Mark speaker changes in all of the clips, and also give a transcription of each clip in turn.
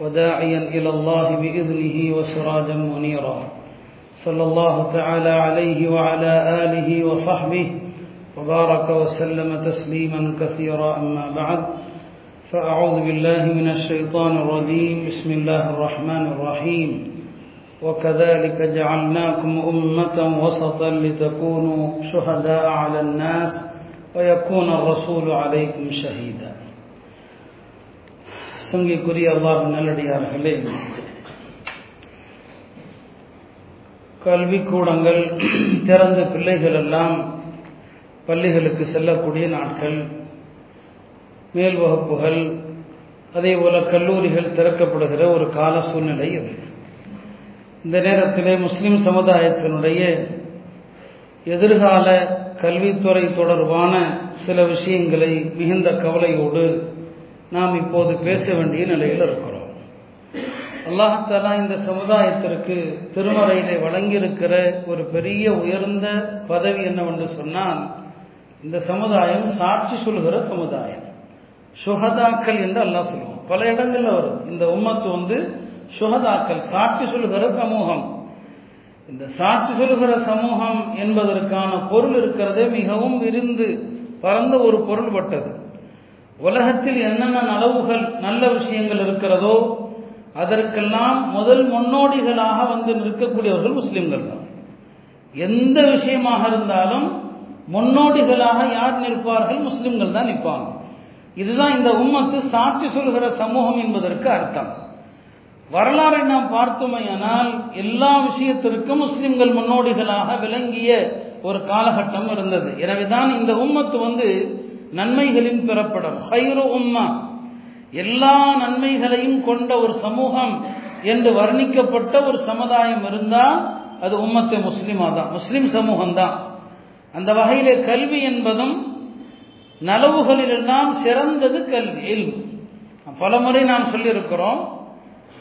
Speaker 1: وداعيا إلى الله بإذنه وسراجا منيرا. صلى الله تعالى عليه وعلى آله وصحبه وبارك وسلم تسليما كثيرا أما بعد. فأعوذ بالله من الشيطان الرجيم. بسم الله الرحمن الرحيم. وكذلك جعلناكم أمة وسطا لتكونوا شهداء على الناس ويكون الرسول عليكم شهيدا. சங்கிக்குரிய அல்லாஹ் நல்லடியார்களே. கல்விக்கூடங்கள் திறந்த பிள்ளைகள் எல்லாம் பள்ளிகளுக்கு செல்லக்கூடிய நாட்கள் மேல் வகுப்புகள் அதே போல கல்லூரிகள் திறக்கப்படுகிற ஒரு கால சூழ்நிலை அது. இந்த நேரத்திலே முஸ்லிம் சமுதாயத்தினுடைய எதிர்கால கல்வித்துறை தொடர்பான சில விஷயங்களை மிகுந்த கவலையோடு நாம் இப்போது பேச வேண்டிய நிலையில் இருக்கிறோம். அல்லாஹாலா இந்த சமுதாயத்திற்கு திருமறையிலே வழங்கியிருக்கிற ஒரு பெரிய உயர்ந்த பதவி என்னவென்று சொன்னால் இந்த சமுதாயம் சாட்சி சொல்கிற சமுதாயம். சுகதாக்கள் என்று அல்லாஹ் சொல்லுவோம் பல இடங்களில் வரும். இந்த உம்மத்து வந்து சுகதாக்கள் சாட்சி சொல்கிற சமூகம். இந்த சாட்சி சொல்கிற சமூகம் என்பதற்கான பொருள் இருக்கிறதே மிகவும் விரிந்து பரந்த ஒரு பொருள்பட்டது. உலகத்தில் என்னென்ன நலவுகள் நல்ல விஷயங்கள் இருக்கிறதோ அதற்கெல்லாம் முதல் முன்னோடிகளாக வந்து நிற்கக்கூடியவர்கள் முஸ்லிம்கள் தான். எந்த விஷயமாக இருந்தாலும் முன்னோடிகளாக யார் நிற்பார்கள்? முஸ்லிம்கள் தான் நிற்பாங்க. இதுதான் இந்த உம்மத்து சாட்சி சொல்கிற சமூகம் என்பதற்கு அர்த்தம். வரலாறை நாம் பார்த்தோமையானால் எல்லா விஷயத்திற்கும் முஸ்லிம்கள் முன்னோடிகளாக விளங்கிய ஒரு காலகட்டம் இருந்தது. எனவேதான் இந்த உம்மத்து வந்து நன்மைகளின் பிறப்படம். ஹைரு உம்மா. எல்லா நன்மைகளையும் கொண்ட ஒரு சமூகம் என்று வர்ணிக்கப்பட்ட ஒரு சமுதாயம் இருந்தால் அது உம்மத்தை முஸ்லீமா தான். முஸ்லீம் சமூகம் தான் அந்த வகையிலே கல்வி என்பதும் நலவுகளிலெல்லாம் சிறந்தது கல்வி. பல முறை நாம் சொல்லியிருக்கிறோம்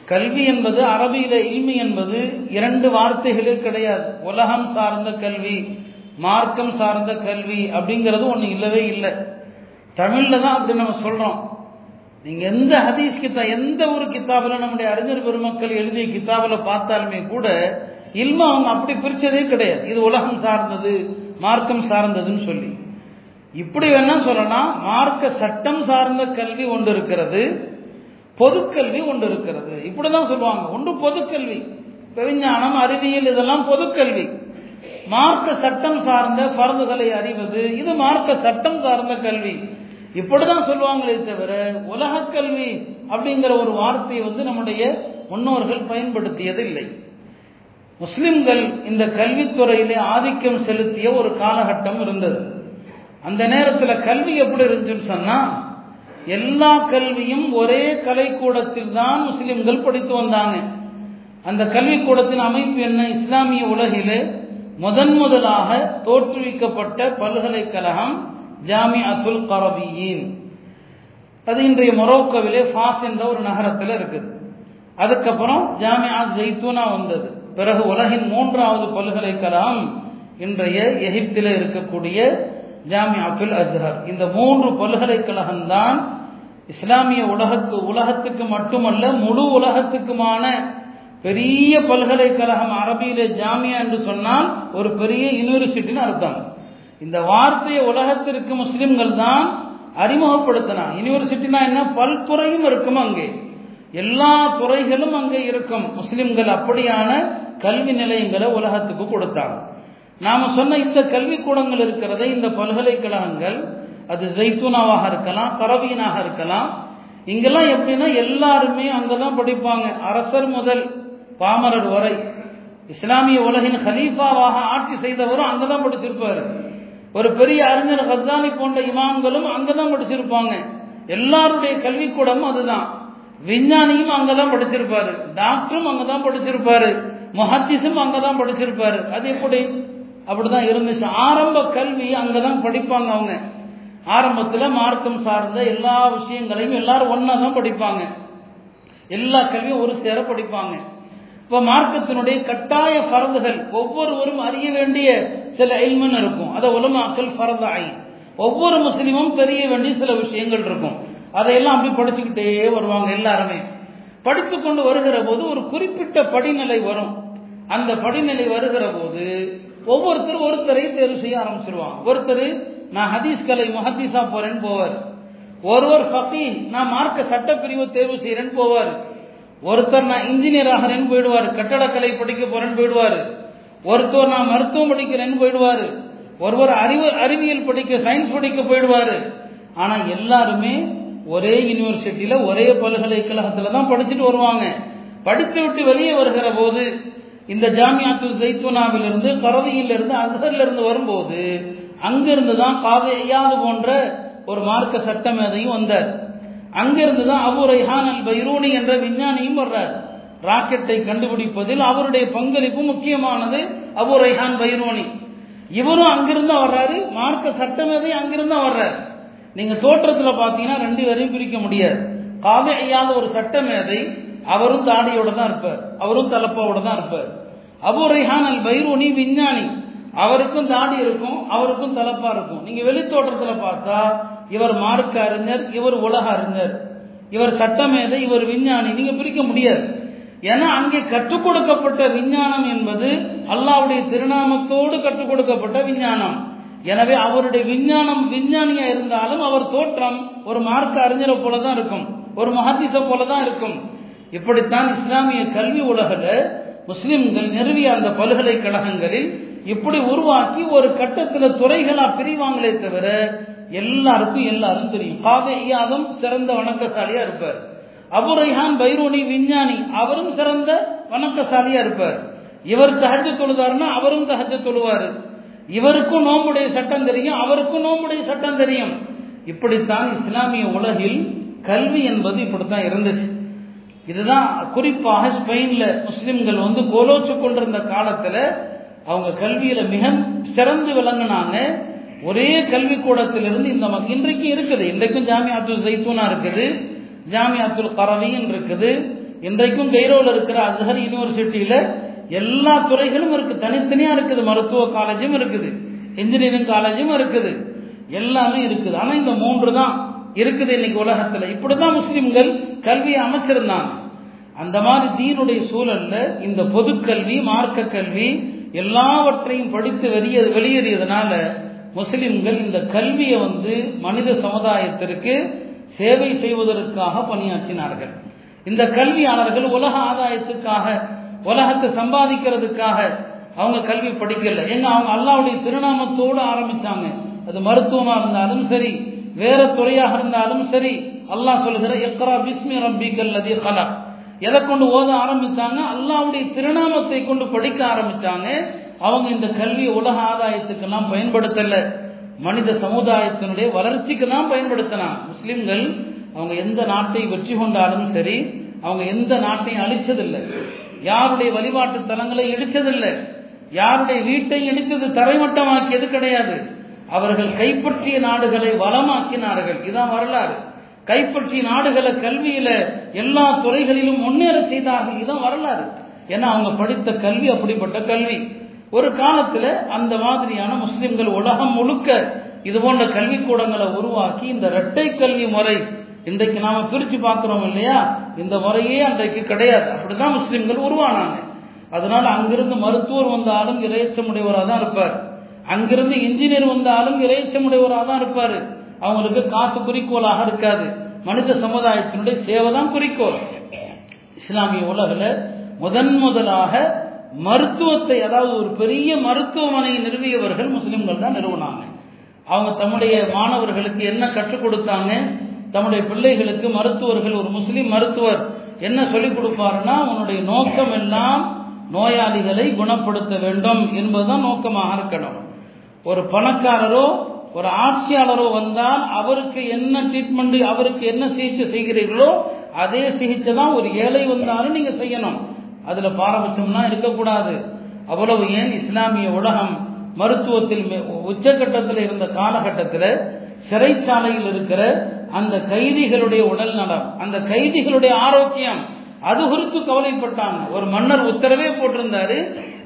Speaker 1: கல்வி என்பது அரபியில இல்மி என்பது இரண்டு வார்த்தைகளே கிடையாது. உலகம் சார்ந்த கல்வி மார்க்கம் சார்ந்த கல்வி அப்படிங்கிறது ஒன்று இல்லவே இல்லை. தமிழில் தான் அப்படி நம்ம சொல்கிறோம் நீங்கள் எந்த ஹதீஸ் கித்தா எந்த ஒரு கித்தாபில் நம்முடைய அறிஞர் பெருமக்கள் எழுதிய கித்தாபில் பார்த்தாலுமே கூட இல்ம அவங்க அப்படி பிரித்ததே கிடையாது. இது உலகம் சார்ந்தது மார்க்கம் சார்ந்ததுன்னு சொல்லி. இப்படி வேணா சொல்லலாம் மார்க்க சட்டம் சார்ந்த கல்வி ஒன்று இருக்கிறது பொதுக்கல்வி ஒன்று இருக்கிறது. இப்படிதான் சொல்லுவாங்க. ஒன்று பொதுக்கல்வி. விஞ்ஞானம் அறிவியல் இதெல்லாம் பொதுக்கல்வி. மார்க்க சட்டம் சார்ந்த பரந்துகளை அறிவது இது மார்க்க சட்டம் சார்ந்த கல்வி. இப்படிதான் சொல்லுவாங்களே தவிர உலக கல்வி அப்படிங்கிற ஒரு வார்த்தையை வந்து நம்முடைய முன்னோர்கள் பயன்படுத்தியது இல்லை முஸ்லிம்கள் இந்த கல்வித்துறையிலே ஆதிக்கம் செலுத்திய ஒரு காலகட்டம் இருந்தது. அந்த நேரத்தில் கல்வி எப்படி இருந்துச்சுன்னு சொன்னா எல்லா கல்வியும் ஒரே கலைக்கூடத்தில் தான் முஸ்லிம்கள் படித்து வந்தாங்க. அந்த கல்விக்கூடத்தின் அமைப்பு என்ன? இஸ்லாமிய உலகிலே முதன் முதலாக தோற்றுவிக்கப்பட்ட பல்கலைக்கழகம் ஜாமி அத்துல் கரபியின். அது இன்றைய மொரோக்கோவிலே ஃபாஸ் என்ற ஒரு நகரத்தில் இருக்குது. அதுக்கப்புறம் ஜாமியா ஜெய்தூனா வந்தது. பிறகு உலகின் மூன்றாவது பல்கலைக்கழகம் இன்றைய எகிப்தில் இருக்கக்கூடிய ஜாமி அப்துல் அஸ்ஹர். இந்த மூன்று பல்கலைக்கழகம் தான் இஸ்லாமிய உலகக்கு உலகத்துக்கு மட்டுமல்ல முழு உலகத்துக்குமான பெரிய பல்கலைக்கழகம் அரபியிலே ஜாமியா என்று சொன்னால் ஒரு பெரிய யூனிவர்சிட்டின்னு அர்த்தம். இந்த வார்த்தையை உலகத்திற்கு முஸ்லிம்கள் தான் அறிமுகப்படுத்தினார் யூனிவர்சிட்டினா என்ன? பல்துறையும் இருக்கும் அங்கே. எல்லா துறைகளும் அங்கே இருக்கும். முஸ்லிம்கள் அப்படியான கல்வி நிலையங்களை உலகத்துக்கு கொடுத்தாங்க. நாம சொன்ன இந்த கல்விக்கூடங்கள் இருக்கிறத இந்த பல்கலைக்கழகங்கள் அது ஜெய்தூனாவாக இருக்கலாம் கரவீனாக இருக்கலாம். இங்கெல்லாம் எப்படின்னா எல்லாருமே அங்கதான் படிப்பாங்க. அரசர் முதல் பாமரர் வரை. இஸ்லாமிய உலகின் ஹலீஃபாவாக ஆட்சி செய்தவரும் அங்கதான் படிச்சிருப்பாரு. ஒரு பெரிய அறிஞர் ஹஸ்தானி போன்ற இமாம்களும் அங்கதான் படிச்சிருப்பாங்க. எல்லாருடைய கல்விக்கூடமும் அதுதான். விஞ்ஞானியும் அங்கதான் படிச்சிருப்பாரு. டாக்டரும் அங்கதான் படிச்சிருப்பாரு. முஹத்திஸும் அங்கதான் படிச்சிருப்பாரு. அது எப்படி? அப்படிதான் இருந்துச்சு. ஆரம்ப கல்வி அங்கதான் படிப்பாங்க அவங்க. ஆரம்பத்துல மார்க்கம் சார்ந்த எல்லா விஷயங்களையும் எல்லாரும் ஒன்னா தான் படிப்பாங்க. எல்லா கல்வியும் ஒரு சேர படிப்பாங்க. இப்போ மார்க்கத்தினுடைய கட்டாய பரந்துகள் ஒவ்வொருவரும் அறிய வேண்டிய சில இல்மன் இருக்கும். அதை உலமாக்கல் பரதாய் ஒவ்வொரு முஸ்லீமும் தெரிய வேண்டிய சில விஷயங்கள் இருக்கும். அதையெல்லாம் அப்படி படிச்சுக்கிட்டே வருவாங்க எல்லாருமே. படித்து கொண்டு வருகிற போது ஒரு குறிப்பிட்ட படிநிலை வரும். அந்த படிநிலை வருகிற போது ஒவ்வொருத்தரும் ஒருத்தரை தேர்வு செய்ய ஆரம்பிச்சிருவாங்க. ஒருத்தர் நான் ஹதீஸ் கலை முஹத்தீஸா போறேன்னு போவார். ஒருவர் ஃபகீ நான் மார்க்க சட்டப்பிரிவு தேர்வு செய்யறேன்னு போவார். ஒருத்தர் நான் இன்ஜினியர் ஆகிறேன்னு போயிடுவார். கட்டடக்கலை படிக்க போறேன்னு போயிடுவார். ஒருத்தர் நான் மருத்துவம் படிக்கிறேன்னு போயிடுவார். ஒருவர் அறிவு அறிவியல் படிக்க சயின்ஸ் படிக்க போயிடுவார். ஆனால் எல்லாருமே ஒரே யூனிவர்சிட்டியில் ஒரே பல்கலைக்கழகத்தில் தான் படிச்சுட்டு வருவாங்க. படித்து விட்டு வெளியே வருகிற போது இந்த ஜாமியாத்து ஜெய்துனாவிலிருந்து கரதியிலிருந்து அசர்ல இருந்து வரும்போது அங்கிருந்து தான் காதையாது போன்ற ஒரு மார்க்க சட்ட மேதையும் வந்தார். அங்கிருந்து தான் அபு ரைஹான் அல் பைரூனி என்ற விஞ்ஞானியும் வர்றார். ராக்கெட்டை கண்டுபிடிப்பதில் அவருடைய பங்களிப்பு முக்கியமானது அபு ரைஹான் பைரோனி. இவரும் அங்கிருந்து வர்றாரு. மார்க்க சட்டமேதை அங்கிருந்து வர்றாரு. நீங்க தோற்றத்துல பாத்தீங்கன்னா ரெண்டு பேரையும் பிரிக்க முடியாது. காதை ஐயாத ஒரு சட்டமேதை அவரும் தாடியோட தான் இருப்பார். அவரும் தலப்பாவோட தான் இருப்பார். அபு ரைஹான் அல் பைரூனி விஞ்ஞானி. அவருக்கும் தாடி இருக்கும் அவருக்கும் தலப்பா இருக்கும். நீங்க வெளி பார்த்தா இவர் மார்க்க அறிஞர் இவர் உலக அறிஞர். இவர் சட்டமேதை இவர் விஞ்ஞானி. நீங்க பிரிக்க முடியாது. ஏன்னா அங்கே கற்றுக் கொடுக்கப்பட்ட விஞ்ஞானம் என்பது அல்லாவுடைய திருநாமத்தோடு கற்றுக் கொடுக்கப்பட்ட விஞ்ஞானம். எனவே அவருடைய விஞ்ஞானம் விஞ்ஞானியா இருந்தாலும் அவர் தோற்றம் ஒரு மார்க்க அறிஞரை போலதான் இருக்கும். ஒரு மஹதிச போலதான் இருக்கும். இப்படித்தான் இஸ்லாமிய கல்வி உலகில் முஸ்லிம்கள் நிறுவிய அந்த பல்கலைக்கழகங்களில் இப்படி உருவாக்கி ஒரு கட்டத்தில் துறைகளா பிரிவாங்களே தவிர எல்லாருக்கும் எல்லாரும் தெரியும். காதையாதும் சிறந்த வணக்கசாலியா இருப்பார். அபு ரைஹான் பைரோனி விஞ்ஞானி அவரும் சிறந்த வணக்கசாலியா இருப்பார். இவர் தகஜ தொழுதாருன்னா அவரும் தகஜ தொழுவாரு. இவருக்கும் நோம்புடைய சட்டம் தெரியும் அவருக்கும் நோம்புடைய சட்டம் தெரியும். இப்படித்தான் இஸ்லாமிய உலகில் கல்வி என்பது இப்படித்தான் இருந்துச்சு. இதுதான் குறிப்பாக ஸ்பெயின்ல முஸ்லிம்கள் வந்து கோலோச்சு கொண்டிருந்த காலத்துல அவங்க கல்வியில மிக சிறந்து விளங்கினாங்க. ஒரே கல்விக்கூடத்திலிருந்து இந்த மக் இன்றைக்கும் இருக்குது. இன்றைக்கும் ஜாமியாத்துல் ஜெய்தூனா இருக்குது ஜாமி அப்துல் கரவின் இருக்குது இன்றைக்கும் கெய்ரோவில் இருக்கிற அஸ்ஹர் யூனிவர்சிட்டியில் எல்லா துறைகளும் இருக்கு. தனித்தனியா இருக்குது. மருத்துவ காலேஜும் இருக்குது. இன்ஜினியரிங் காலேஜும் இருக்குது. எல்லாமே இருக்குது. ஆனால் இந்த மூன்று தான் இருக்குது இன்னைக்கு இப்படி இப்படிதான் முஸ்லிம்கள் கல்வியை அமைச்சிருந்தாங்க. அந்த மாதிரி தீனுடைய சூழல்ல இந்த பொது கல்வி மார்க்க கல்வி எல்லாவற்றையும் படித்து வெளியே வெளியேறியதுனால முஸ்லிம்கள் இந்த கல்வியை வந்து மனித சமுதாயத்திற்கு சேவை செய்வதற்காக பணியாற்றினார்கள். இந்த கல்வியாளர்கள் உலக ஆதாயத்துக்காக உலகத்தை சம்பாதிக்கிறதுக்காக அவங்க கல்வி படிக்கல. ஏங்க அவங்க அல்லாவுடைய திருநாமத்தோடு ஆரம்பிச்சாங்க. அது மருத்துவமா இருந்தாலும் சரி வேற துறையாக இருந்தாலும் சரி அல்லாஹ் சொல்லுகிற எக்ரா பிஸ்மி ரப்பிக்கல் அதிக கலா எதை கொண்டு ஓத ஆரம்பித்தாங்க அல்லாவுடைய திருநாமத்தை கொண்டு படிக்க ஆரம்பிச்சாங்க. அவங்க இந்த கல்வி உலக ஆதாயத்துக்கெல்லாம் பயன்படுத்தல. மனித சமுதாயத்தினுடைய வளர்ச்சிக்கு தான் பயன்படுத்தலாம் முஸ்லிம்கள் அவங்க எந்த நாட்டை வெற்றி கொண்டாலும் சரி அவங்க எந்த நாட்டையும் அழிச்சதில்லை. யாருடைய வழிபாட்டு தலங்களை இடிச்சதில்லை. யாருடைய வீட்டை இடித்தது தரைமட்டமாக்கியது கிடையாது. அவர்கள் கைப்பற்றிய நாடுகளை வளமாக்கினார்கள். இதான் வரலாறு. கைப்பற்றிய நாடுகளை கல்வியில எல்லா துறைகளிலும் முன்னேற செய்தார்கள். இதான் வரலாறு. ஏன்னா அவங்க படித்த கல்வி அப்படிப்பட்ட கல்வி. ஒரு காலத்துல அந்த மாதிரியான முஸ்லிம்கள் உலகம் முழுக்க இது போன்ற கல்விக்கூடங்களை உருவாக்கி இந்த இரட்டை கல்வி முறை இன்றைக்கு நாம பிரிச்சு பார்க்கிறோம் இல்லையா? இந்த முறையே அன்றைக்கு கிடையாது. அப்படிதான் முஸ்லிம்கள் உருவானாங்க. அதனால அங்கிருந்து மருத்துவர் வந்தாலும் இறைச்சமுடையவராக தான் இருப்பார். அங்கிருந்து இன்ஜினியர் வந்தாலும் இறைச்சமுடையவராக தான் இருப்பார். அவங்களுக்கு காசு குறிக்கோளாக இருக்காது. மனித சமுதாயத்தினுடைய சேவை தான் குறிக்கோள். இஸ்லாமிய உலகில் முதன் முதலாக மருத்துவத்தை அதாவது ஒரு பெரிய மருத்துவமனையை நிறுவியவர்கள் முஸ்லிம்கள் தான் நிறுவனாங்க. அவங்க தம்முடைய மாணவர்களுக்கு என்ன கற்றுக் கொடுத்தாங்க? தம்முடைய பிள்ளைகளுக்கு மருத்துவர்கள் ஒரு முஸ்லிம் மருத்துவர் என்ன சொல்லிக் கொடுப்பாருன்னா உன்னுடைய நோக்கம் எல்லாம் நோயாளிகளை குணப்படுத்த வேண்டும் என்பதுதான் நோக்கமாக இருக்கணும். ஒரு பணக்காரரோ ஒரு ஆட்சியாளரோ வந்தால் அவருக்கு என்ன ட்ரீட்மெண்ட் அவருக்கு என்ன சிகிச்சை செய்கிறீர்களோ அதே சிகிச்சை தான் ஒரு ஏழை வந்தாலும் நீங்க செய்யணும். அதுல பாரபட்சம்லாம் இருக்கக்கூடாது. அவ்வளவு ஏன் இஸ்லாமிய உலகம் மருத்துவத்தில் உச்சகட்டத்தில் இருந்த காலகட்டத்தில் சிறைச்சாலையில் இருக்கிற அந்த கைதிகளுடைய உடல் நலம் அந்த கைதிகளுடைய ஆரோக்கியம் அது குறித்து கவலைப்பட்டாங்க. ஒரு மன்னர் உத்தரவே போட்டிருந்தாரு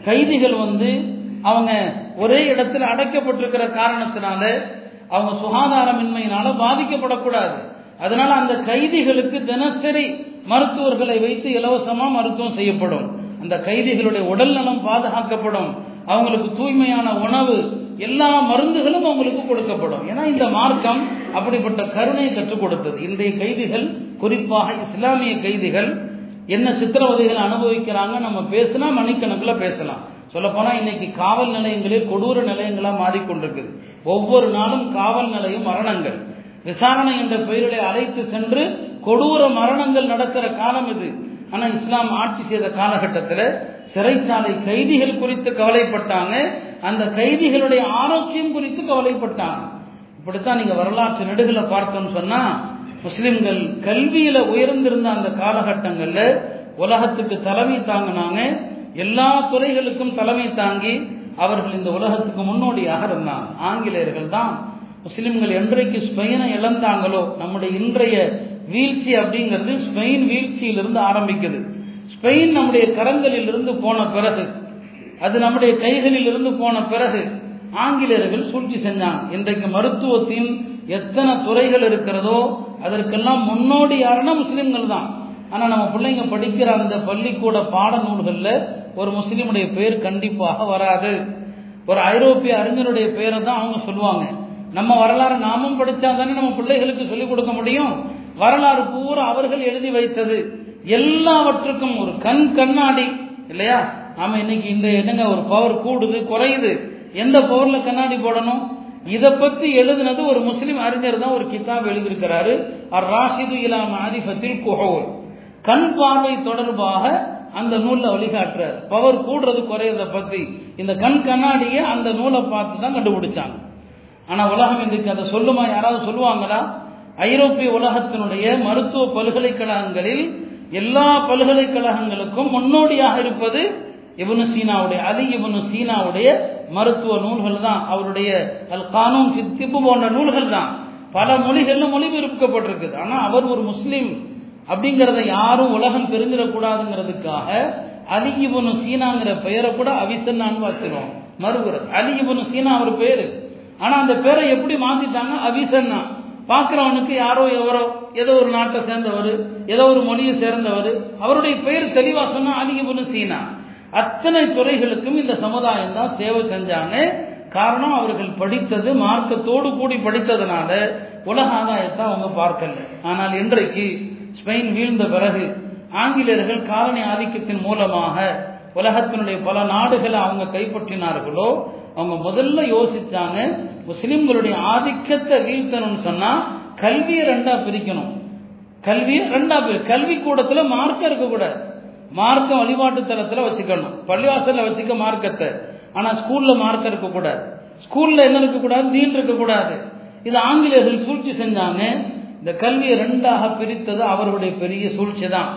Speaker 1: கைதிகள் வந்து அவங்க ஒரே இடத்துல அடைக்கப்பட்டிருக்கிற காரணத்தினால அவங்க சுகாதாரமின்மையினால பாதிக்கப்படக்கூடாது. அதனால அந்த கைதிகளுக்கு தினசரி மருத்துவர்களை வைத்து இலவசமா மருத்துவம் செய்யப்படும். அந்த கைதிகளுடைய உடல் நலம் பாதுகாக்கப்படும். அவங்களுக்கு தூய்மையான உணவு எல்லா மருந்துகளும் அவங்களுக்கு கொடுக்கப்படும். ஏன்னா இந்த மார்க்கம் அப்படிப்பட்ட கருணை கற்றுக் கொடுத்தது. இன்றைய கைதிகள் குறிப்பாக இஸ்லாமிய கைதிகள் என்ன சித்திரவதைகள் அனுபவிக்கிறாங்க நம்ம பேசினா மணிக்கணக்கில் பேசலாம். சொல்லப்போனா இன்னைக்கு காவல் நிலையங்களே கொடூர நிலையங்களா மாறிக்கொண்டிருக்குது. ஒவ்வொரு நாளும் காவல் நிலையம் மரணங்கள். விசாரணை என்ற பெயரிலே அழைத்து சென்று கொடூர மரணங்கள் நடக்கிற காலம் இது. ஆனா இஸ்லாம் ஆட்சி செய்த காலகட்டத்தில் சிறைச்சாலை கைதிகள் குறித்து கவலைப்பட்டாங்க. அந்த கைதிகளுடைய ஆரோக்கியம் குறித்து கவலைப்பட்டாங்க. இப்படித்தான் நீங்க வரலாற்று நெடுகளை பார்த்தோம்னு சொன்னா முஸ்லிம்கள் கல்வியில உயர்ந்திருந்த அந்த காலகட்டங்கள்ல உலகத்துக்கு தலைமை தாங்கினாங்க. எல்லா துறைகளுக்கும் தலைமை தாங்கி அவர்கள் இந்த உலகத்துக்கு முன்னோடியாக இருந்தாங்க. ஆங்கிலேயர்கள் தான் முஸ்லிம்கள் என்றைக்கு ஸ்பெயினை இழந்தாங்களோ நம்முடைய இன்றைய வீழ்ச்சி அப்படிங்கிறது ஸ்பெயின் வீழ்ச்சியிலிருந்து ஆரம்பிக்குது. ஸ்பெயின் நம்முடைய கரங்களில் இருந்து போன பிறகு அது நம்முடைய கைகளில் இருந்து போன பிறகு ஆங்கிலேயர்கள் சூழ்ச்சி செஞ்சாங்க. இன்றைக்கு மருத்துவத்தின் எத்தனை துறைகள் இருக்கிறதோ அதற்கெல்லாம் முன்னோடி யாருன்னா முஸ்லிம்கள் தான். ஆனால் நம்ம பிள்ளைங்க படிக்கிற அந்த பள்ளிக்கூட பாட நூல்களில் ஒரு முஸ்லீமுடைய பெயர் கண்டிப்பாக வராது. ஒரு ஐரோப்பிய அறிஞருடைய பெயரை தான் அவங்க சொல்லுவாங்க. நம்ம வரலாறு நாமும் படிச்சா தானே நம்ம பிள்ளைகளுக்கு சொல்லிக் கொடுக்க முடியும்? வரலாறு பூரா அவர்கள் எழுதி வைத்தது. எல்லாவற்றுக்கும் ஒரு கண் கண்ணாடி இல்லையா? நாம இன்னைக்கு இந்த என்னங்க ஒரு பவர் கூடுது குறையுது. எந்த பவர்ல கண்ணாடி போடணும்? இதை பத்தி எழுதுனது ஒரு முஸ்லீம் அறிஞர் தான் ஒரு கிதாப் எழுதியிருக்கிறாரு. அர் ராஷிது இலா மாரிஃபத்தில் குஹோல் கண் பார்வை தொடர்பாக அந்த நூல்ல வழிகாட்டுறார். பவர் கூடுறது குறையறத பத்தி. இந்த கண் கண்ணாடியை அந்த நூலை பார்த்து தான் கண்டுபிடிச்சாங்க. ஆனா உலகம் இன்றைக்கு அதை சொல்லுமா? யாராவது சொல்லுவாங்களா? ஐரோப்பிய உலகத்தினுடைய மருத்துவ பல்கலைக்கழகங்களில் எல்லா பல்கலைக்கழகங்களுக்கும் முன்னோடியாக இருப்பது இவனு சீனாவுடைய அலி இவனு சீனாவுடைய மருத்துவ நூல்கள் தான். அவருடைய அல் கானூன் போன்ற நூல்கள் தான். பல மொழிகள்ல மொழிபெயர்க்கப்பட்டிருக்குது. ஆனால் அவர் ஒரு முஸ்லீம் அப்படிங்கிறத யாரும் உலகம் தெரிஞ்சிடக்கூடாதுங்கிறதுக்காக அலிகிபனு சீனாங்கிற பெயரை கூட அவிசன்னான்னு வச்சிருவோம் மறுபுறம் அலிகிபனு சீனா அவர் பேரு. ஆனா அந்த பேரை எப்படி மாத்திட்டாங்க அவிசன்னா பார்க்கிறவனுக்கு யாரோ எவரோ ஏதோ ஒரு நாட்டை சேர்ந்தவர் ஏதோ ஒரு மொழியை சேர்ந்தவர் அவருடைய பெயர் தெளிவா சொன்னா அதிகபுன்னு சீனா. அத்தனை துறைகளுக்கும் இந்த சமுதாயம் தான் சேவை செஞ்சாங்க. காரணம் அவர்கள் படித்தது மார்க்கத்தோடு கூடி படித்ததுனால உலக ஆதாயத்தை அவங்க பார்க்கல. ஆனால் இன்றைக்கு ஸ்பெயின் வீழ்ந்த பிறகு ஆங்கிலேயர்கள் காலனி ஆதிக்கத்தின் மூலமாக உலகத்தினுடைய பல நாடுகளை அவங்க கைப்பற்றினார்களோ அவங்க முதல்ல யோசிச்சாங்க முஸ்லிம்களுடைய ஆதிக்கத்தை வீழ்த்தணும்னு சொன்னா கல்வியை ரெண்டா பிரிக்கணும். கல்வியை ரெண்டா பிரி கல்வி கூடத்துல மார்க்கம் இருக்கக்கூடாது மார்க்கம் வழிபாட்டு தளத்துல வச்சுக்கணும். பள்ளிவாசல்ல வச்சுக்க மார்க்கத்தை ஆனா ஸ்கூல்ல மார்க்கம் இருக்கக்கூடாது ஸ்கூல்ல என்ன இருக்கக்கூடாது தீன் இருக்கக்கூடாது இது ஆங்கிலேயர்கள் சூழ்ச்சி செஞ்சாங்க. இந்த கல்வியை ரெண்டாக பிரித்தது அவர்களுடைய பெரிய சூழ்ச்சி தான்.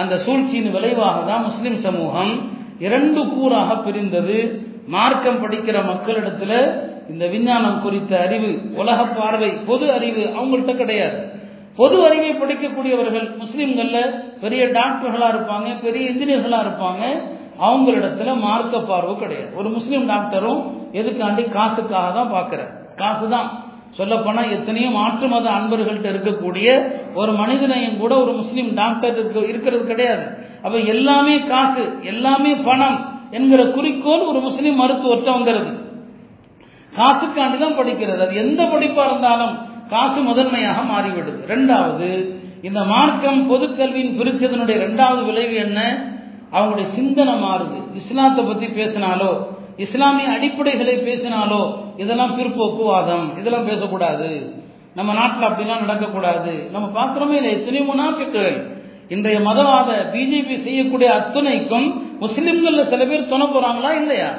Speaker 1: அந்த சூழ்ச்சியின் விளைவாக தான் முஸ்லிம் சமூகம் இரண்டு கூறாக பிரிந்தது. மார்க்கம் படிக்கிற மக்களிடத்துல இந்த விஞ்ஞானம் குறித்த அறிவு உலக பார்வை பொது அறிவு அவங்கள்ட்ட கிடையாது. பொது அறிவை படிக்கக்கூடியவர்கள் முஸ்லிம்கள்ல பெரிய டாக்டர்களா இருப்பாங்க பெரிய இன்ஜினியர்களா இருப்பாங்க. அவங்களிடத்துல மார்க்க பார்வை கிடையாது. ஒரு முஸ்லீம் டாக்டரும் எதுக்காண்டி காசுக்காக தான் பார்க்கிறார். காசு தான் சொல்லப்போனா எத்தனையோ மாற்று மத அன்பர்கள்ட்ட இருக்கக்கூடிய ஒரு மனிதனையும் கூட ஒரு முஸ்லீம் டாக்டர் இருக்க இருக்கிறது கிடையாது. அப்ப எல்லாமே காசு எல்லாமே பணம். என்கிற குறிக்கோள் ஒரு முஸ்லீம் மருத்துவர்கிட்ட வந்துடுது காசுக்காண்டி தான் படிக்கிறது. அது எந்த படிப்பா இருந்தாலும் காசு முதன்மையாக மாறிவிடுது. ரெண்டாவது இந்த மார்க்கம் பொதுக்கல்வியின் பிரிச்சதனுடைய ரெண்டாவது விளைவு என்ன? அவங்களுடைய சிந்தனை மாறுது. இஸ்லாத்தை பத்தி பேசினாலோ இஸ்லாமிய அடிப்படைகளை பேசினாலோ இதெல்லாம் பிற்போக்குவாதம் இதெல்லாம் பேசக்கூடாது. நம்ம நாட்டில் அப்படிலாம் நடக்கக்கூடாது. நம்ம பார்க்குறோமே இல்லை எத்தனையோ முனாபிக்குகள் இன்றைய மதவாத பிஜேபி செய்யக்கூடிய அத்துணைக்கும் முஸ்லிம்கள்ல சில பேர் துணை போறாங்களா இல்லையா?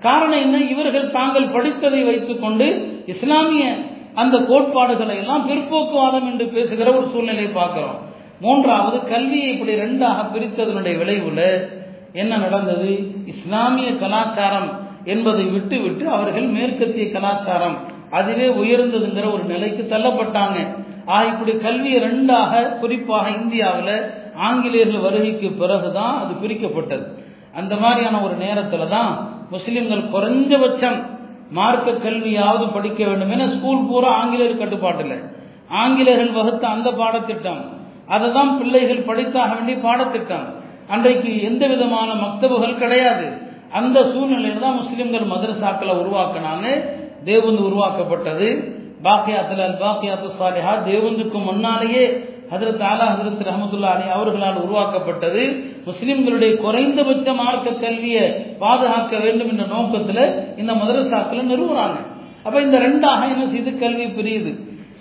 Speaker 1: காரணம் என்ன? இவர்கள் தாங்கள் படித்ததை வைத்துக்கொண்டு இஸ்லாமிய அந்த கோட்பாடுகளை எல்லாம் பிற்போக்குவாதம் என்று பேசுகிற ஒரு சூழ்நிலையை பார்க்கிறோம். மூன்றாவது கல்வியை இப்படி ரெண்டாக பிரித்ததனுடைய விளைவுல என்ன நடந்தது? இஸ்லாமிய கலாச்சாரம் என்பதை விட்டு விட்டு அவர்கள் மேற்கத்திய கலாச்சாரம் அதுவே உயர்ந்ததுங்கிற ஒரு நிலைக்கு தள்ளப்பட்டாங்க. ஆ இப்படி கல்வியை ரெண்டாக குறிப்பாக இந்தியாவில் ஆங்கிலேயர்கள் வருகைக்கு பிறகுதான் அது பிரிக்கப்பட்டது. அந்த மாதிரியான ஒரு நேரத்தில் தான் முஸ்லிம்கள் குறைஞ்சபட்சம் மார்க்க கல்வியாவது படிக்க வேண்டும் என ஸ்கூல் பூரா ஆங்கிலேயர் கட்டுப்பாட்டில் ஆங்கிலேயர்கள் வகுத்த அந்த பாடத்திட்டம் அதை தான் பிள்ளைகள் படித்தாக வேண்டிய பாடத்திட்டம். அன்றைக்கு எந்த விதமான மக்தபுகள் கிடையாது. அந்த சூழ்நிலையில் தான் முஸ்லிம்கள் மதரசாக்களை உருவாக்குனாங்க தேவந்து உருவாக்கப்பட்டது. பாக்கியாத்துல பாக்கியாத்து சாலிஹா தேவந்துக்கு முன்னாலேயே ஹதரத் ஆலா ஹதரத் ரஹமதுல்லா அலி அவர்களால் உருவாக்கப்பட்டது. முஸ்லிம்களுடைய குறைந்தபட்ச மார்க்க கல்வியை பாதுகாக்க வேண்டும் என்ற நோக்கத்தில் இந்த மதரசாக்களை நிறுவுறாங்க. அப்ப இந்த ரெண்டாக என்ன செய்து? கல்வி பிரியுது.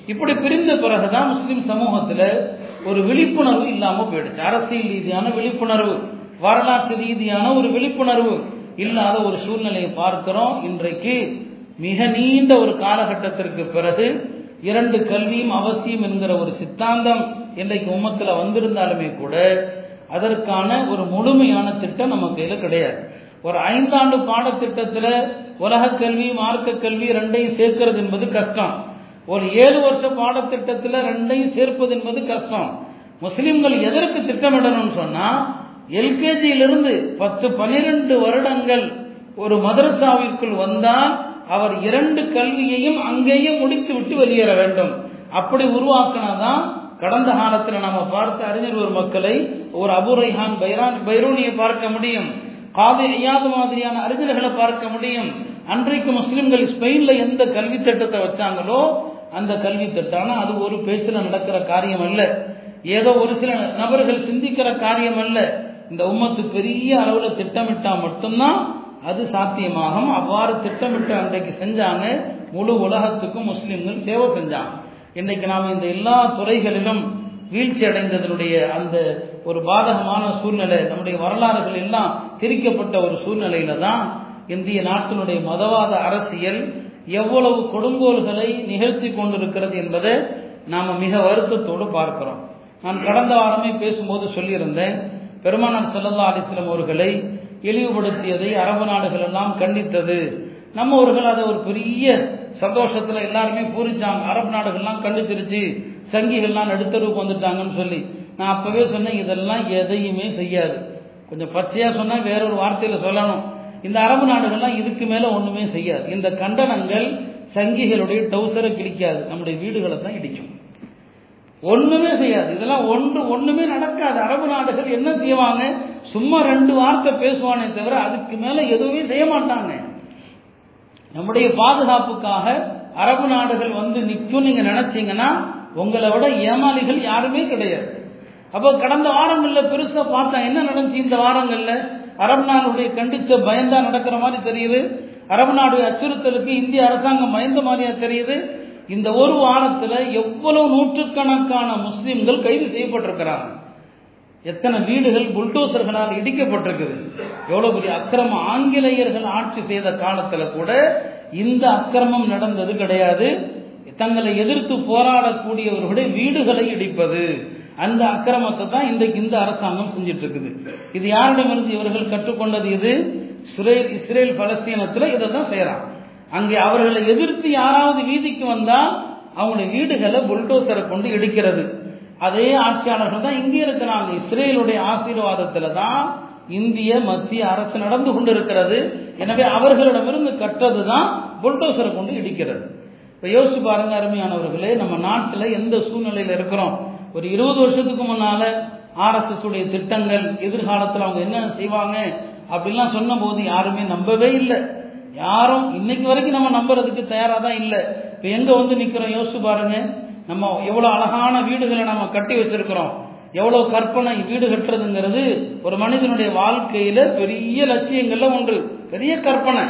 Speaker 1: இப்படி பிரிந்த பிறகுதான் முஸ்லிம் சமூகத்தில் ஒரு விழிப்புணர்வு இல்லாமல் போயிடுச்சு. அரசியல் ரீதியான விழிப்புணர்வு வரலாற்று ரீதியான ஒரு விழிப்புணர்வு இல்லாத ஒரு சூழ்நிலையை பார்க்கிறோம். இன்றைக்கு மிக நீண்ட ஒரு காலகட்டத்திற்கு பிறகு இரண்டு கல்வியும் அவசியம் என்கிற ஒரு சித்தாந்தம் இன்றைக்கு உமத்தில் வந்திருந்தாலுமே கூட அதற்கான ஒரு முழுமையான திட்டம் நம்ம கையில் கிடையாது. ஒரு ஐந்தாண்டு பாடத்திட்டத்தில் உலக கல்வி மார்க்க கல்வி ரெண்டையும் சேர்க்கிறது என்பது கஷ்டம். ஒரு ஏழு வருஷ பாடத்திட்டத்தில் ரெண்டையும் சேர்ப்பது என்பது கஷ்டம். முஸ்லிம்கள் எதற்கு திட்டமிடணும்னு சொன்னால் எல்கேஜியிலிருந்து பத்து பனிரெண்டு வருடங்கள் ஒரு மதரசாவிற்குள் வந்தால் அவர் இரண்டு கல்வியையும் அங்கேயே முடித்து விட்டு வெளியேற வேண்டும். அப்படி உருவாக்கினாதான் கடந்த காலத்தில் நாம பார்த்த அறிஞர் ஒரு மக்களை ஒரு அபுரைஹான் பைரான் பைரோனியை பார்க்க முடியும். காதி ஐயாது மாதிரியான அறிஞர்களை பார்க்க முடியும். அன்றைக்கு முஸ்லிம்கள் ஸ்பெயின்ல எந்த கல்வி திட்டத்தை வச்சாங்களோ அந்த கல்வி திட்டம். அது ஒரு பேச்சில் நடக்கிற காரியம் அல்ல. ஏதோ ஒரு சில நபர்கள் சிந்திக்கிற காரியம் அல்ல. இந்த உம்மத்து பெரிய அளவில் திட்டமிட்டா மட்டும்தான் அது சாத்தியமாகும். அவ்வாறு திட்டமிட்டு அன்றைக்கு செஞ்சாங்க. முழு உலகத்துக்கும் முஸ்லிம்கள் சேவை செஞ்சாங்க. இன்றைக்கு நாம் இந்த எல்லா துறைகளிலும் வீழ்ச்சி அடைந்ததனுடைய அந்த ஒரு பாதகமான சூழ்நிலை நம்முடைய வரலாறுகள் எல்லாம் திரிக்கப்பட்ட ஒரு சூழ்நிலையில தான் இந்திய நாட்டினுடைய மதவாத அரசியல் எவ்வளவு கொடுங்கோல்களை நிகழ்த்தி கொண்டிருக்கிறது என்பதை நாம் மிக வருத்தத்தோடு பார்க்கிறோம். நான் கடந்த வாரமே பேசும்போது சொல்லியிருந்தேன் பெருமானார் செல்லல்லா அலிஸ்லம் அவர்களை இழிவுபடுத்தியதை அரபு நாடுகள் எல்லாம் கண்டித்தது. நம்மவர்கள் அதை ஒரு பெரிய சந்தோஷத்துல எல்லாருமே பூரிச்சாங்க. அரபு நாடுகள்லாம் கண்டிச்சிருச்சு. சங்கிகள்லாம் நடுத்தருவுக்கு வந்துட்டாங்கன்னு சொல்லி. நான் அப்பவே சொன்னேன் இதெல்லாம் எதையுமே செய்யாது. கொஞ்சம் பச்சையா சொன்னா வேறொரு வார்த்தையில சொல்லணும். இந்த அரபு நாடுகள்லாம் இதுக்கு மேல ஒண்ணுமே செய்யாது. இந்த கண்டனங்கள் சங்கிகளுடைய டவுசரை கிழிக்காது. நம்முடைய வீடுகளை தான் இடிக்கும். ஒண்ணுமே செய்யாது. இதெல்லாம் ஒன்று ஒண்ணுமே நடக்காது. அரபு நாடுகள் என்ன செய்வாங்க? சும்மா ரெண்டு வார்த்தை பேசுவானே தவிர அதுக்கு மேல எதுவுமே செய்ய மாட்டாங்க. நம்முடைய பாதுகாப்புக்காக அரபு நாடுகள் வந்து நிற்கும் நீங்க நினைச்சீங்கன்னா உங்களை விட ஏமாளிகள் யாருமே கிடையாது. அப்போ கடந்த வாரங்கள்ல பெருசா பார்த்தா என்ன நடந்துச்சு இந்த வாரங்கள்ல? அரபு நாடுடைய கண்டிச்ச பயந்தா நடக்கிற மாதிரி தெரியுது. அரபு நாடு அச்சுறுத்தலுக்கு இந்திய அரசாங்கம் பயந்த மாதிரியா தெரியுது. இந்த ஒரு வாரத்துல எவ்வளவு நூற்றுக்கணக்கான முஸ்லிம்கள் கைது செய்யப்பட்டிருக்கிறாங்க. எத்தனை வீடுகள் புல்டோசர்களால் இடிக்கப்பட்டிருக்குது? எவ்வளவு பெரிய அக்கிரமம் ஆங்கிலேயர்கள் ஆட்சி செய்த காலத்துல கூட இந்த அக்கிரமம் நடந்தது கிடையாது. தங்களை எதிர்த்து போராடக்கூடியவர்களுடைய வீடுகளை இடிப்பது. அந்த அக்கிரமத்தை தான் இன்றைக்கு இந்த அரசாங்கம் செஞ்சிட்டு இருக்குது இது யாரிடமிருந்து இவர்கள் கற்றுக்கொண்டது இது? இஸ்ரேல் இஸ்ரேல் பலஸ்தீனத்தில் இதை தான் செய்யறான் அங்கே அவர்களை எதிர்த்து யாராவது வீதிக்கு வந்தால் அவங்களுடைய வீடுகளை புல்டோசரை கொண்டு இடிக்கிறது. அதே ஆட்சியாளர்கள் தான் இங்கே இருக்கிறாங்க. இஸ்ரேலுடைய ஆசீர்வாதத்தில் தான் இந்திய மத்திய அரசு நடந்து கொண்டிருக்கிறது. எனவே அவர்களிடமிருந்து கற்றது தான் புல்டோசரை கொண்டு இடிக்கிறது. இப்போ யோசிச்சு பாருங்க அருமையானவர்களே நம்ம நாட்டில் எந்த சூழ்நிலையில் இருக்கிறோம்? ஒரு இருபது வருஷத்துக்கு முன்னால ஆர்எஸ்எஸ் உடைய திட்டங்கள் எதிர்காலத்தில் அவங்க என்ன செய்வாங்க அப்படின்லாம் சொன்ன போது யாருமே நம்பவே இல்லை. யாரும் இன்னைக்கு வரைக்கும் நம்ம நம்புறதுக்கு தயாராக தான் இல்லை. இப்போ எங்க வந்து நிற்கிறோம் யோசிச்சு பாருங்க. நம்ம எவ்வளோ அழகான வீடுகளை நம்ம கட்டி வச்சிருக்கிறோம். எவ்வளோ கற்பனை வீடு கட்டுறதுங்கிறது ஒரு மனிதனுடைய வாழ்க்கையில பெரிய லட்சியங்கள்ல ஒன்று பெரிய கற்பனை.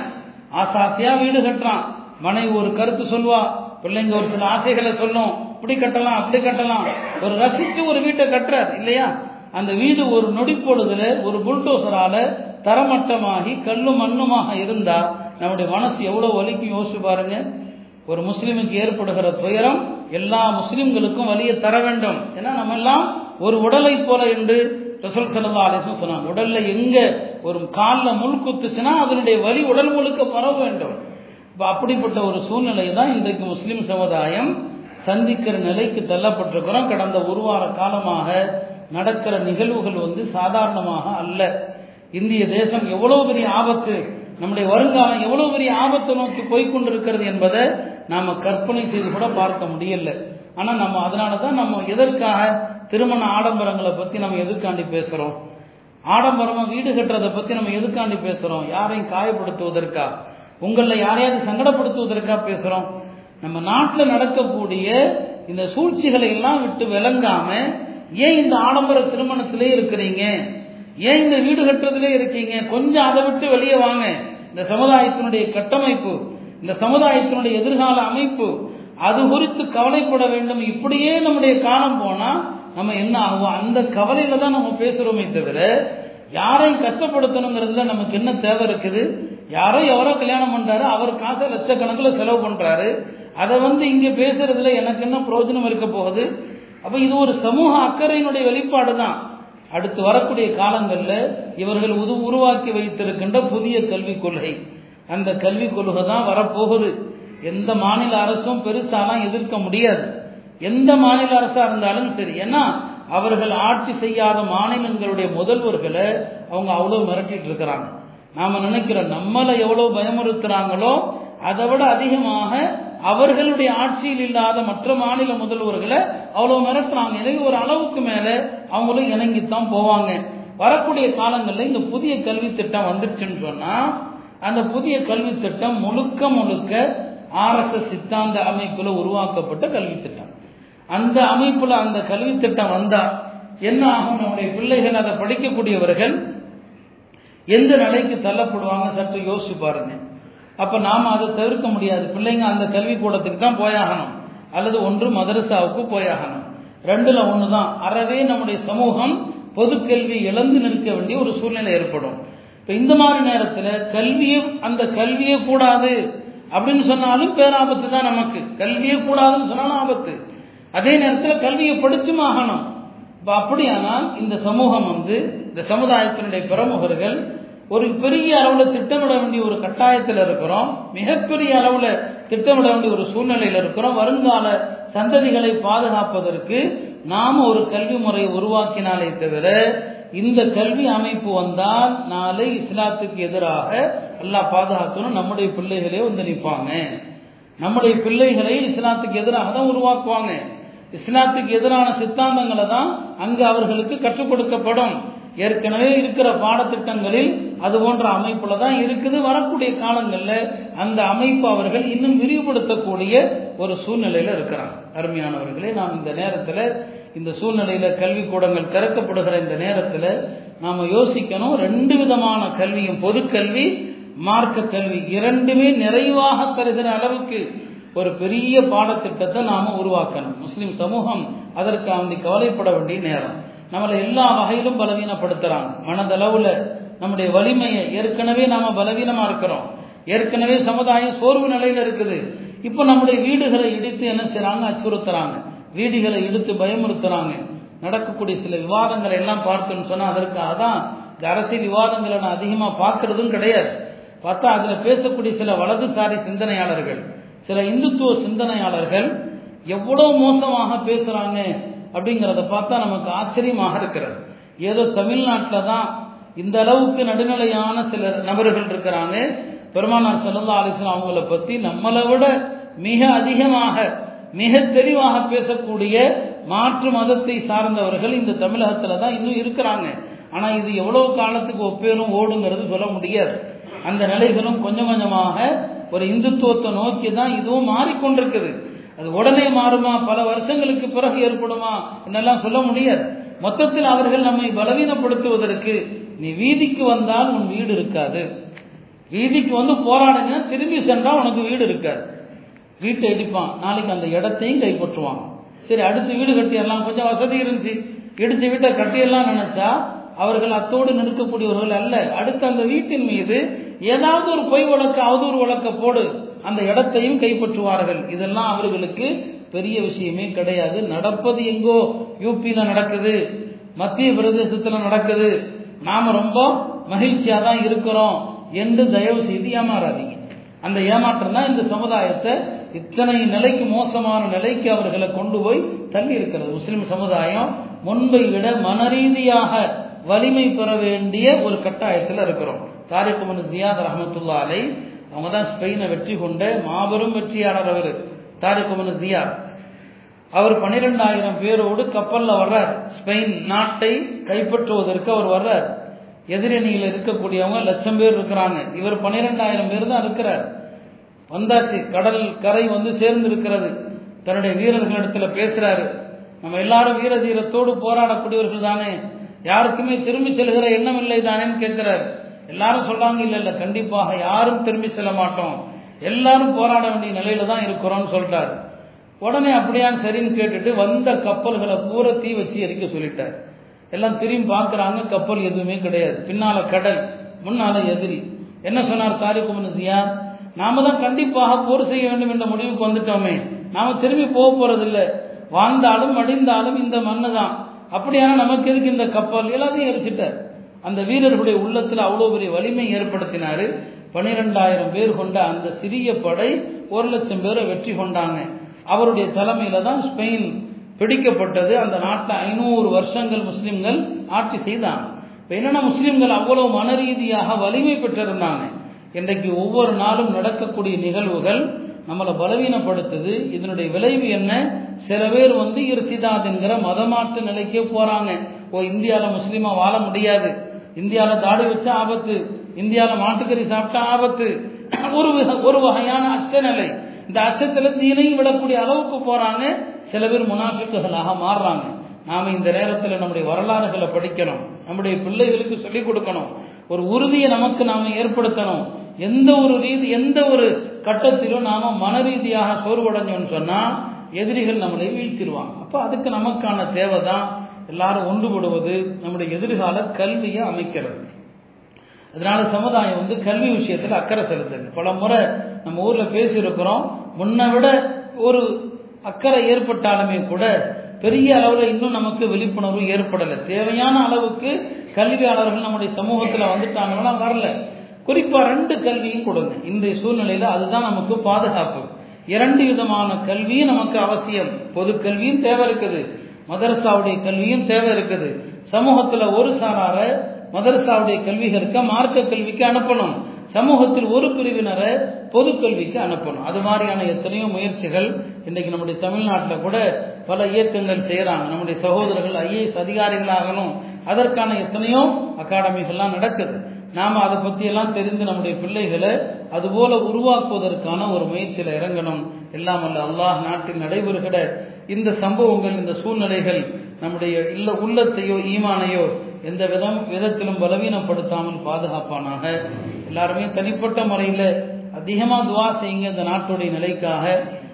Speaker 1: ஆசாத்தியா வீடு கட்டுறான். மனைவி ஒரு கருத்து சொல்வா பிள்ளைங்க ஒரு சில ஆசைகளை சொல்லும். இப்படி கட்டலாம் அப்படி கட்டலாம். ஒரு ரசித்து ஒரு வீட்டை கட்டுறார் இல்லையா? அந்த வீடு ஒரு நொடி பொழுதுல ஒரு புல்டோசரால தரமட்டமாகி கல்லும் மண்ணுமாக இருந்தா நம்முடைய மனசு எவ்வளவு வலிக்கும் யோசிச்சு பாருங்க. ஒரு முஸ்லீமுக்கு ஏற்படுகிற துயரம் எல்லா முஸ்லீம்களுக்கும் வழியை தர வேண்டும். ஏன்னா நம்ம எல்லாம் ஒரு உடலை போல என்று ரசூல் சல்லா அலிஸ்லாம் சொன்னாங்க உடல்ல எங்க ஒரு காலில் முள் குத்துச்சுன்னா அதனுடைய வலி உடல் முழுக்க பரவ வேண்டும். இப்போ அப்படிப்பட்ட ஒரு சூழ்நிலை தான் இன்றைக்கு முஸ்லீம் சமுதாயம் சந்திக்கிற நிலைக்கு தள்ளப்பட்டிருக்கிறோம். கடந்த ஒரு வார காலமாக நடக்கிற நிகழ்வுகள் வந்து சாதாரணமாக அல்ல. இந்திய தேசம் எவ்வளவு பெரிய ஆபத்து நம்முடைய வருங்காலம் எவ்வளவு பெரிய ஆபத்தை நோக்கி போய்கொண்டிருக்கிறது என்பதை நாம கற்பனை செய்து கூட பார்க்க முடியல. ஆனா நம்ம அதனால தான் நம்ம எதற்காக திருமண ஆடம்பரங்களை பத்தி நம்ம எதுக்காண்டி பேசுறோம்? ஆடம்பரமா வீடு கட்டுறதை பத்தி நம்ம எதுக்காண்டி பேசுறோம்? யாரையும் காயப்படுத்துவதற்கா? உங்களில் யாரையாவது சங்கடப்படுத்துவதற்கா பேசுறோம்? நம்ம நாட்டில் நடக்கக்கூடிய இந்த சூழ்ச்சிகளை எல்லாம் விட்டு விளங்காம ஏன் இந்த ஆடம்பர திருமணத்திலே இருக்கிறீங்க? ஏன் இந்த வீடு கட்டுறதுலே இருக்கீங்க? கொஞ்சம் அதை விட்டு வெளியே வாங்க. இந்த சமுதாயத்தினுடைய கட்டமைப்பு இந்த சமுதாயத்தினுடைய எதிர்கால அமைப்பு அது குறித்து கவலைப்பட வேண்டும். இப்படியே நம்முடைய காலம் போனா நம்ம என்ன ஆகும் அந்த கவலையில தான் நம்ம பேசுறோமே தவிர யாரையும் கஷ்டப்படுத்தணுங்கிறதுல நமக்கு என்ன தேவை இருக்குது? யாரோ எவரோ கல்யாணம் பண்றாரு அவர் காசை லட்சக்கணக்கில் செலவு பண்றாரு. அதை வந்து இங்க பேசுறதுல எனக்கு என்ன பிரயோஜனம் இருக்க போகுது? அப்ப இது ஒரு சமூக அக்கறையினுடைய வெளிப்பாடு தான். அடுத்து வரக்கூடிய காலங்களில் இவர்கள் உது உருவாக்கி வைத்திருக்கின்ற புதிய கல்விக் கொள்கை. அந்த கல்விக் கொள்கை தான் வரப்போகுது. எந்த மாநில அரசும் பெருசாலாம் எதிர்க்க முடியாது. எந்த மாநில அரசா இருந்தாலும் சரி. ஏன்னா அவர்கள் ஆட்சி செய்யாத மாநிலங்களுடைய முதல்வர்களை அவங்க அவ்வளவு மிரட்டிட்டு இருக்கிறாங்க. நாம நினைக்கிறோம் நம்மளை எவ்வளவு பயமுறுத்துறாங்களோ அதை விட அதிகமாக அவர்களுடைய ஆட்சியில் இல்லாத மற்ற மாநில முதல்வர்களை அவ்வளவு மிரட்டுறாங்க. எனவே ஒரு அளவுக்கு மேல அவங்களும் இணங்கித்தான் போவாங்க. வரக்கூடிய காலங்களில் இந்த புதிய கல்வி திட்டம் வந்துருச்சுன்னு சொன்னா அந்த புதிய கல்வி திட்டம் முழுக்க முழுக்க ஆர்எஸ்எஸ் சித்தாந்த அமைப்புல உருவாக்கப்பட்ட கல்வி திட்டம். அந்த அமைப்புல அந்த கல்வி திட்டம் வந்தா என்ன ஆகும்? நம்முடைய பிள்ளைகள் அதை படிக்கக்கூடியவர்கள் எந்த நிலைக்கு தள்ளப்படுவாங்க? சற்று யோசிச்சு பாருங்க. அப்ப நாம அதை தவிர்க்க முடியாது. பிள்ளைங்க அந்த கல்வி கூடத்துக்கு தான் போயாகணும். அல்லது ஒன்று மதரசாவுக்கு போயாகணும். ரெண்டுல ஒண்ணுதான். அறவே நம்முடைய சமூகம் பொது கல்வி இழந்து நிற்க வேண்டிய ஒரு சூழ்நிலை ஏற்படும். இப்ப இந்த மாதிரி நேரத்துல கல்வியை அந்த கல்வியே கூடாது அப்படின்னு சொன்னாலும் பேராபத்து தான் நமக்கு. கல்வியே கூடாதுன்னு சொன்னாலும் ஆபத்து. அதே நேரத்தில் கல்வியை படிச்சும் ஆகணும். இப்போ அப்படியானால் இந்த சமூகம் வந்து இந்த சமுதாயத்தினுடைய பிரமுகர்கள் ஒரு பெரிய அளவில் திட்டமிட வேண்டிய ஒரு கட்டாயத்தில் இருக்கிறோம். மிகப்பெரிய அளவில் திட்டமிட வேண்டிய ஒரு சூழ்நிலையில் இருக்கிறோம். வருங்கால சந்ததிகளை பாதுகாப்பதற்கு நாம் ஒரு கல்வி முறையை உருவாக்கினாலே தவிர இந்த கல்வி அமைப்பு வந்தால் நாளை இஸ்லாத்துக்கு எதிராக எல்லாம் பாதுகாக்கணும். நம்முடைய பிள்ளைகளே வந்து நிற்பாங்க. நம்முடைய பிள்ளைகளை இஸ்லாத்துக்கு எதிராக தான் உருவாக்குவாங்க. இஸ்லாத்துக்கு எதிரான சித்தாந்தங்களை தான் அங்கு அவர்களுக்கு கற்றுக் கொடுக்கப்படும். ஏற்கனவே இருக்கிற பாடத்திட்டங்களில் அது போன்ற அமைப்புல தான் இருக்குது. வரக்கூடிய காலங்களில் அந்த அமைப்பு அவர்கள் இன்னும் விரிவுபடுத்தக்கூடிய ஒரு சூழ்நிலையில இருக்கிறாங்க. அருமையானவர்களே நான் இந்த நேரத்தில் இந்த சூழ்நிலையில் கல்வி கூடங்கள் திறக்கப்படுகிற இந்த நேரத்தில் நாம் யோசிக்கணும் ரெண்டு விதமான கல்வியும். பொதுக்கல்வி மார்க்க கல்வி. இரண்டுமே நிறைவாக தருகிற அளவுக்கு ஒரு பெரிய பாடத்திட்டத்தை நாம் உருவாக்கணும். முஸ்லீம் சமூகம் அதற்கு அவங்க கவலைப்பட வேண்டிய நேரம். நம்மளை எல்லா வகையிலும் பலவீனப்படுத்துகிறாங்க மனதளவில் நம்முடைய வலிமையை ஏற்கனவே நாம் பலவீனமாக இருக்கிறோம். ஏற்கனவே சமுதாயம் சோர்வு நிலையில் இருக்குது. இப்போ நம்முடைய வீடுகளை இடித்து என்ன செய்கிறாங்க அச்சுறுத்துறாங்க. வீடுகளை இழுத்து பயமுறுத்துறாங்க. நடக்கக்கூடிய சில விவாதங்களை எல்லாம் பார்த்தோம்னு சொன்னால் அதற்காக தான் இந்த அரசியல் விவாதங்களை நான் அதிகமாக பார்க்கறதும் கிடையாது. பார்த்தா அதில் பேசக்கூடிய சில வலதுசாரி சிந்தனையாளர்கள் சில இந்துத்துவ சிந்தனையாளர்கள் எவ்வளோ மோசமாக பேசுகிறாங்க அப்படிங்கிறத பார்த்தா நமக்கு ஆச்சரியமாக இருக்கிறது. ஏதோ தமிழ்நாட்டில் தான் இந்த அளவுக்கு நடுநிலையான சில நபர்கள் இருக்கிறாங்க. பெருமானார் சல்லா அலிஸ்லாம் அவங்கள பற்றி நம்மளை விட மிக அதிகமாக மிக தெளிவாக பேசக்கூடிய மாற்று மதத்தை சார்ந்தவர்கள் இந்த தமிழகத்தில் தான் இன்னும் இருக்கிறாங்க. ஆனால் இது எவ்வளவு காலத்துக்கு ஒப்பேரும் ஓடுங்கிறது சொல்ல முடியாது. அந்த நிலைகளும் கொஞ்சம் கொஞ்சமாக ஒரு இந்துத்துவத்தை நோக்கி தான் இதுவும் மாறிக்கொண்டிருக்குது. அது உடனே மாறுமா? பல வருஷங்களுக்கு பிறகு ஏற்படுமா? என்னெல்லாம் சொல்ல முடியாது. மொத்தத்தில் அவர்கள் நம்மை பலவீனப்படுத்துவதற்கு நீ வீதிக்கு வந்தால் உன் வீடு இருக்காது. வீதிக்கு வந்து போராடுங்க திரும்பி சென்றால் உனக்கு வீடு இருக்காது. வீட்டை இடிப்பான். நாளைக்கு அந்த இடத்தையும் கைப்பற்றுவான். சரி அடுத்து வீடு கட்டிடலாம் கொஞ்சம் வசதி இருந்துச்சு. இடிச்ச வீட்டை கட்டிடலாம் நினைச்சா அவர்கள் அத்தோடு நிற்கக்கூடியவர்கள் அல்ல. அடுத்து அந்த வீட்டின் மீது ஏதாவது ஒரு பொய் வழக்கு அவதூறு வழக்க போடு. அந்த இடத்தையும் கைப்பற்றுவார்கள். இதெல்லாம் அவர்களுக்கு பெரிய விஷயமே கிடையாது. நடப்பது எங்கோ யூபியில நடக்குது. மத்திய பிரதேசத்துல நடக்குது. நாம ரொம்ப மகிழ்ச்சியா தான் இருக்கிறோம் என்று தயவு செய்து ஏமாறாதீங்க. அந்த ஏமாற்றம் தான் இந்த சமுதாயத்தை இத்தனை நிலைக்கு மோசமான நிலைக்கு அவர்களை கொண்டு போய் தள்ளி இருக்கிறது. முஸ்லிம் சமுதாயம் முன்பை விட மனரீதியாக வலிமை பெற வேண்டிய ஒரு கட்டாயத்தில் இருக்கிறோம். தாரிக் மனு ஜியாத் ரஹமத்துல்லா அலை அவங்க தான் ஸ்பெயினை வெற்றி கொண்ட மாபெரும் வெற்றியாளர் அவர். தாரிக் மனு ஜியாத். அவர் பன்னிரெண்டாயிரம் பேரோடு கப்பல்ல வர்றார். ஸ்பெயின் நாட்டை கைப்பற்றுவதற்கு அவர் வர்றார். எதிரணியில் இருக்கக்கூடியவங்க லட்சம் பேர் இருக்கிறாங்க. இவர் பன்னிரெண்டாயிரம் பேர் தான் இருக்கிறார். வந்தாச்சு. கடல் கரை வந்து சேர்ந்து இருக்கிறது தன்னுடைய வீரர்களிடத்துல பேசுறாரு. நம்ம எல்லாரும் வீர தீரத்தோடு போராடக்கூடியவர்கள் தானே. யாருக்குமே திரும்பி செல்கிற எண்ணம் இல்லை தானேன்னு கேட்கிறார். எல்லாரும் சொல்றாங்க இல்ல இல்ல கண்டிப்பாக யாரும் திரும்பி செல்ல மாட்டோம். எல்லாரும் போராட வேண்டிய நிலையில தான் இருக்கிறோம்னு சொல்லிட்டார் உடனே அப்படியான்னு சரின்னு கேட்டுட்டு வந்த கப்பல்களை பூரா தீ வச்சு எரிக்க சொல்லிட்டார். எல்லாம் திரும்பி பார்க்கறாங்க கப்பல் எதுவுமே கிடையாது. பின்னால கடல் முன்னால எதிரி. என்ன சொன்னார் தாரிகுமன் ஜியா நாம தான் கண்டிப்பாக போர் செய்ய வேண்டும் என்ற முடிவுக்கு வந்துட்டோமே. நாம திரும்பி போக போறதில்லை. வாழ்ந்தாலும் மடிந்தாலும் இந்த மண்ணு தான். அப்படியான நமக்கு எதுக்கு இந்த கப்பல்? எல்லாத்தையும் எரிச்சிட்டார். அந்த வீரர்களுடைய உள்ளத்தில் அவ்வளோ பெரிய வலிமை ஏற்படுத்தினாரு. பனிரெண்டாயிரம் பேர் கொண்ட அந்த சிறிய படை ஒரு லட்சம் பேரை வெற்றி கொண்டாங்க. அவருடைய தலைமையில தான் ஸ்பெயின் பிடிக்கப்பட்டது. அந்த நாட்டில் ஐநூறு வருஷங்கள் முஸ்லிம்கள் ஆட்சி செய்தாங்க. இப்போ என்னென்ன முஸ்லிம்கள் அவ்வளவு மனரீதியாக வலிமை பெற்றிருந்தாங்க? இன்றைக்கு ஒவ்வொரு நாளும் நடக்கக்கூடிய நிகழ்வுகள் நம்மளை பலவீனப்படுத்துது. இதனுடைய விளைவு என்ன? சில பேர் வந்து இருத்திதாத் என்கிற மதமாற்று நிலைக்கே போறாங்க. ஓ இந்தியாவில் முஸ்லீமா வாழ முடியாது. இந்தியாவில் தாடி வச்சா ஆபத்து. இந்தியாவில் மாட்டுக்கறி சாப்பிட்டா ஆபத்து. ஒரு ஒரு வகையான அச்ச நிலை இந்த அச்சத்தில் தீனையும் விடக்கூடிய அளவுக்கு போறாங்க. சில பேர் முனாஃபிக்குகளாக மாறுறாங்க. நாம இந்த நேரத்தில் நம்முடைய வரலாறுகளை படிக்கணும். நம்முடைய பிள்ளைகளுக்கு சொல்லிக் கொடுக்கணும். ஒரு உறுதியை நமக்கு நாம ஏற்படுத்தணும். எந்த ஒரு ரீதி எந்த ஒரு கட்டத்திலும் நாம மன ரீதியாக சோர்வடைஞ்சோம்னு சொன்னால் எதிரிகள் நம்மளை வீழ்த்திடுவாங்க அப்போ அதுக்கு நமக்கான தேவை தான் எல்லாரும் ஒன்றுபடுவது நம்முடைய எதிர்கால கல்வியை அமைக்கிறது. அதனால சமுதாயம் வந்து கல்வி விஷயத்தில் அக்கறை செலுத்துது. பல முறை நம்ம ஊரில் பேசியிருக்கிறோம். முன்னை விட ஒரு அக்கறை ஏற்பட்டாலுமே கூட பெரிய அளவில் இன்னும் நமக்கு விழிப்புணர்வு ஏற்படலை. தேவையான அளவுக்கு கல்வியாளர்கள் நம்முடைய சமூகத்தில் வந்துட்டாங்கன்னா வரல. குறிப்பா ரெண்டு கல்வியும் கொடுங்க. இன்றைய சூழ்நிலையில அதுதான் நமக்கு பாதுகாப்பு. இரண்டு விதமான கல்வியும் நமக்கு அவசியம். பொது கல்வியும் தேவை இருக்குது. மதரசாவுடைய கல்வியும் தேவை இருக்குது. சமூகத்துல ஒரு சாரார மதரசாவுடைய கல்விகளுக்கு மார்க்க கல்விக்கு அனுப்பணும். சமூகத்தில் ஒரு பிரிவினரை பொது கல்விக்கு அனுப்பணும். அது மாதிரியான எத்தனையோ முயற்சிகள் இன்றைக்கு நம்முடைய தமிழ்நாட்டில் கூட பல இயக்கங்கள் செய்கிறாங்க நம்முடைய சகோதரர்கள் ஐஏஎஸ் அதிகாரிகளாகணும். அதற்கான எத்தனையோ அகாடமிகள்லாம் நடக்குது. நாம் அதை பற்றியெல்லாம் தெரிந்து நம்முடைய பிள்ளைகளை அதுபோல உருவாக்குவதற்கான ஒரு முயற்சியில் இறங்கணும். எல்லாம் அல்ல அல்லாஹ் நாட்டில் நடைபெறுகிற இந்த சம்பவங்கள் இந்த சூழ்நிலைகள் நம்முடைய இல்ல உள்ளத்தையோ ஈமானையோ எந்த விதம் விதத்திலும் பலவீனப்படுத்தாமல் பாதுகாப்பானாக. எல்லாருமே தனிப்பட்ட முறையில் அதிகமாக துவா செய்யுங்க இந்த நாட்டுடைய நிலைக்காக.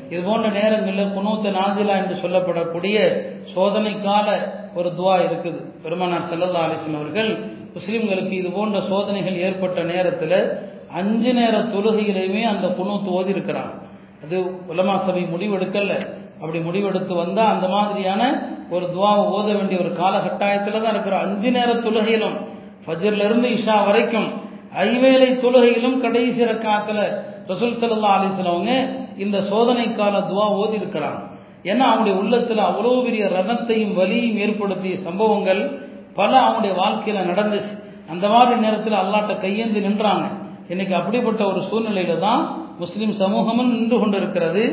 Speaker 1: இது போன்ற நேரங்களில் குணூத்த நாஜிலா என்று சொல்லப்படக்கூடிய சோதனைக்கால ஒரு துவா இருக்குது. பெருமானார் செல்லல்லா அலிஸ்லாம் அவர்கள் முஸ்லிம்களுக்கு இது போன்ற சோதனைகள் ஏற்பட்ட நேரத்தில் அஞ்சு நேர தொழுகையிலையுமே அந்த குணத்து ஓதி இருக்கிறாங்க அது உலமா சபை முடிவெடுக்கல. அப்படி முடிவெடுத்து வந்தால் அந்த மாதிரியான ஒரு துவாவை ஓத வேண்டிய ஒரு காலகட்டாயத்தில் தான் இருக்கிறோம் அஞ்சு நேர தொழுகையிலும் ஃபஜர்லேருந்து இஷா வரைக்கும் ஐவேளை தொழுகையிலும் கடைசி ரக்காத்தில் ரசூல் சல்லா அலிஸ்லவங்க இந்த சோதனை கால துவா ஓதி இருக்கிறாங்க ஏன்னா அவங்களுடைய உள்ளத்தில் அவ்வளோ பெரிய ரதத்தையும் வலியும் ஏற்படுத்திய சம்பவங்கள் பல அவனுடைய வாழ்க்கையில நடந்துச்சு அந்த மாதிரி நேரத்தில் அல்லாட்ட கையேந்து நின்றாங்க. இன்னைக்கு அப்படிப்பட்ட ஒரு சூழ்நிலையில தான் முஸ்லிம் சமூகமும் நின்று கொண்டிருக்கிறது.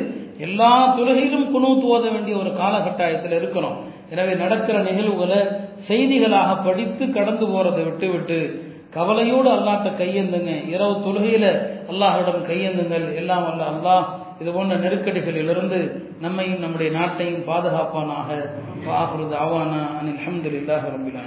Speaker 1: எல்லா துறையிலும் குணூத்து ஓத வேண்டிய ஒரு காலகட்டாயத்தில் இருக்கணும். எனவே நடக்கிற நிகழ்வுகளை செய்திகளாக படித்து கடந்து போறதை விட்டு விட்டு கவலையோடு அல்லாட்ட கையேந்துங்க. இரவு தொழுகையில அல்லாஹிடம் கையேந்துங்கள். எல்லாம் அல்ல அல்லாஹ் இது போன்ற நெருக்கடிகளிலிருந்து நம்மையும் நம்முடைய நாட்டையும் பாதுகாப்பானாக வாஹுருது அவானா அனில் அஹமதுல்லாஹ் ரபில்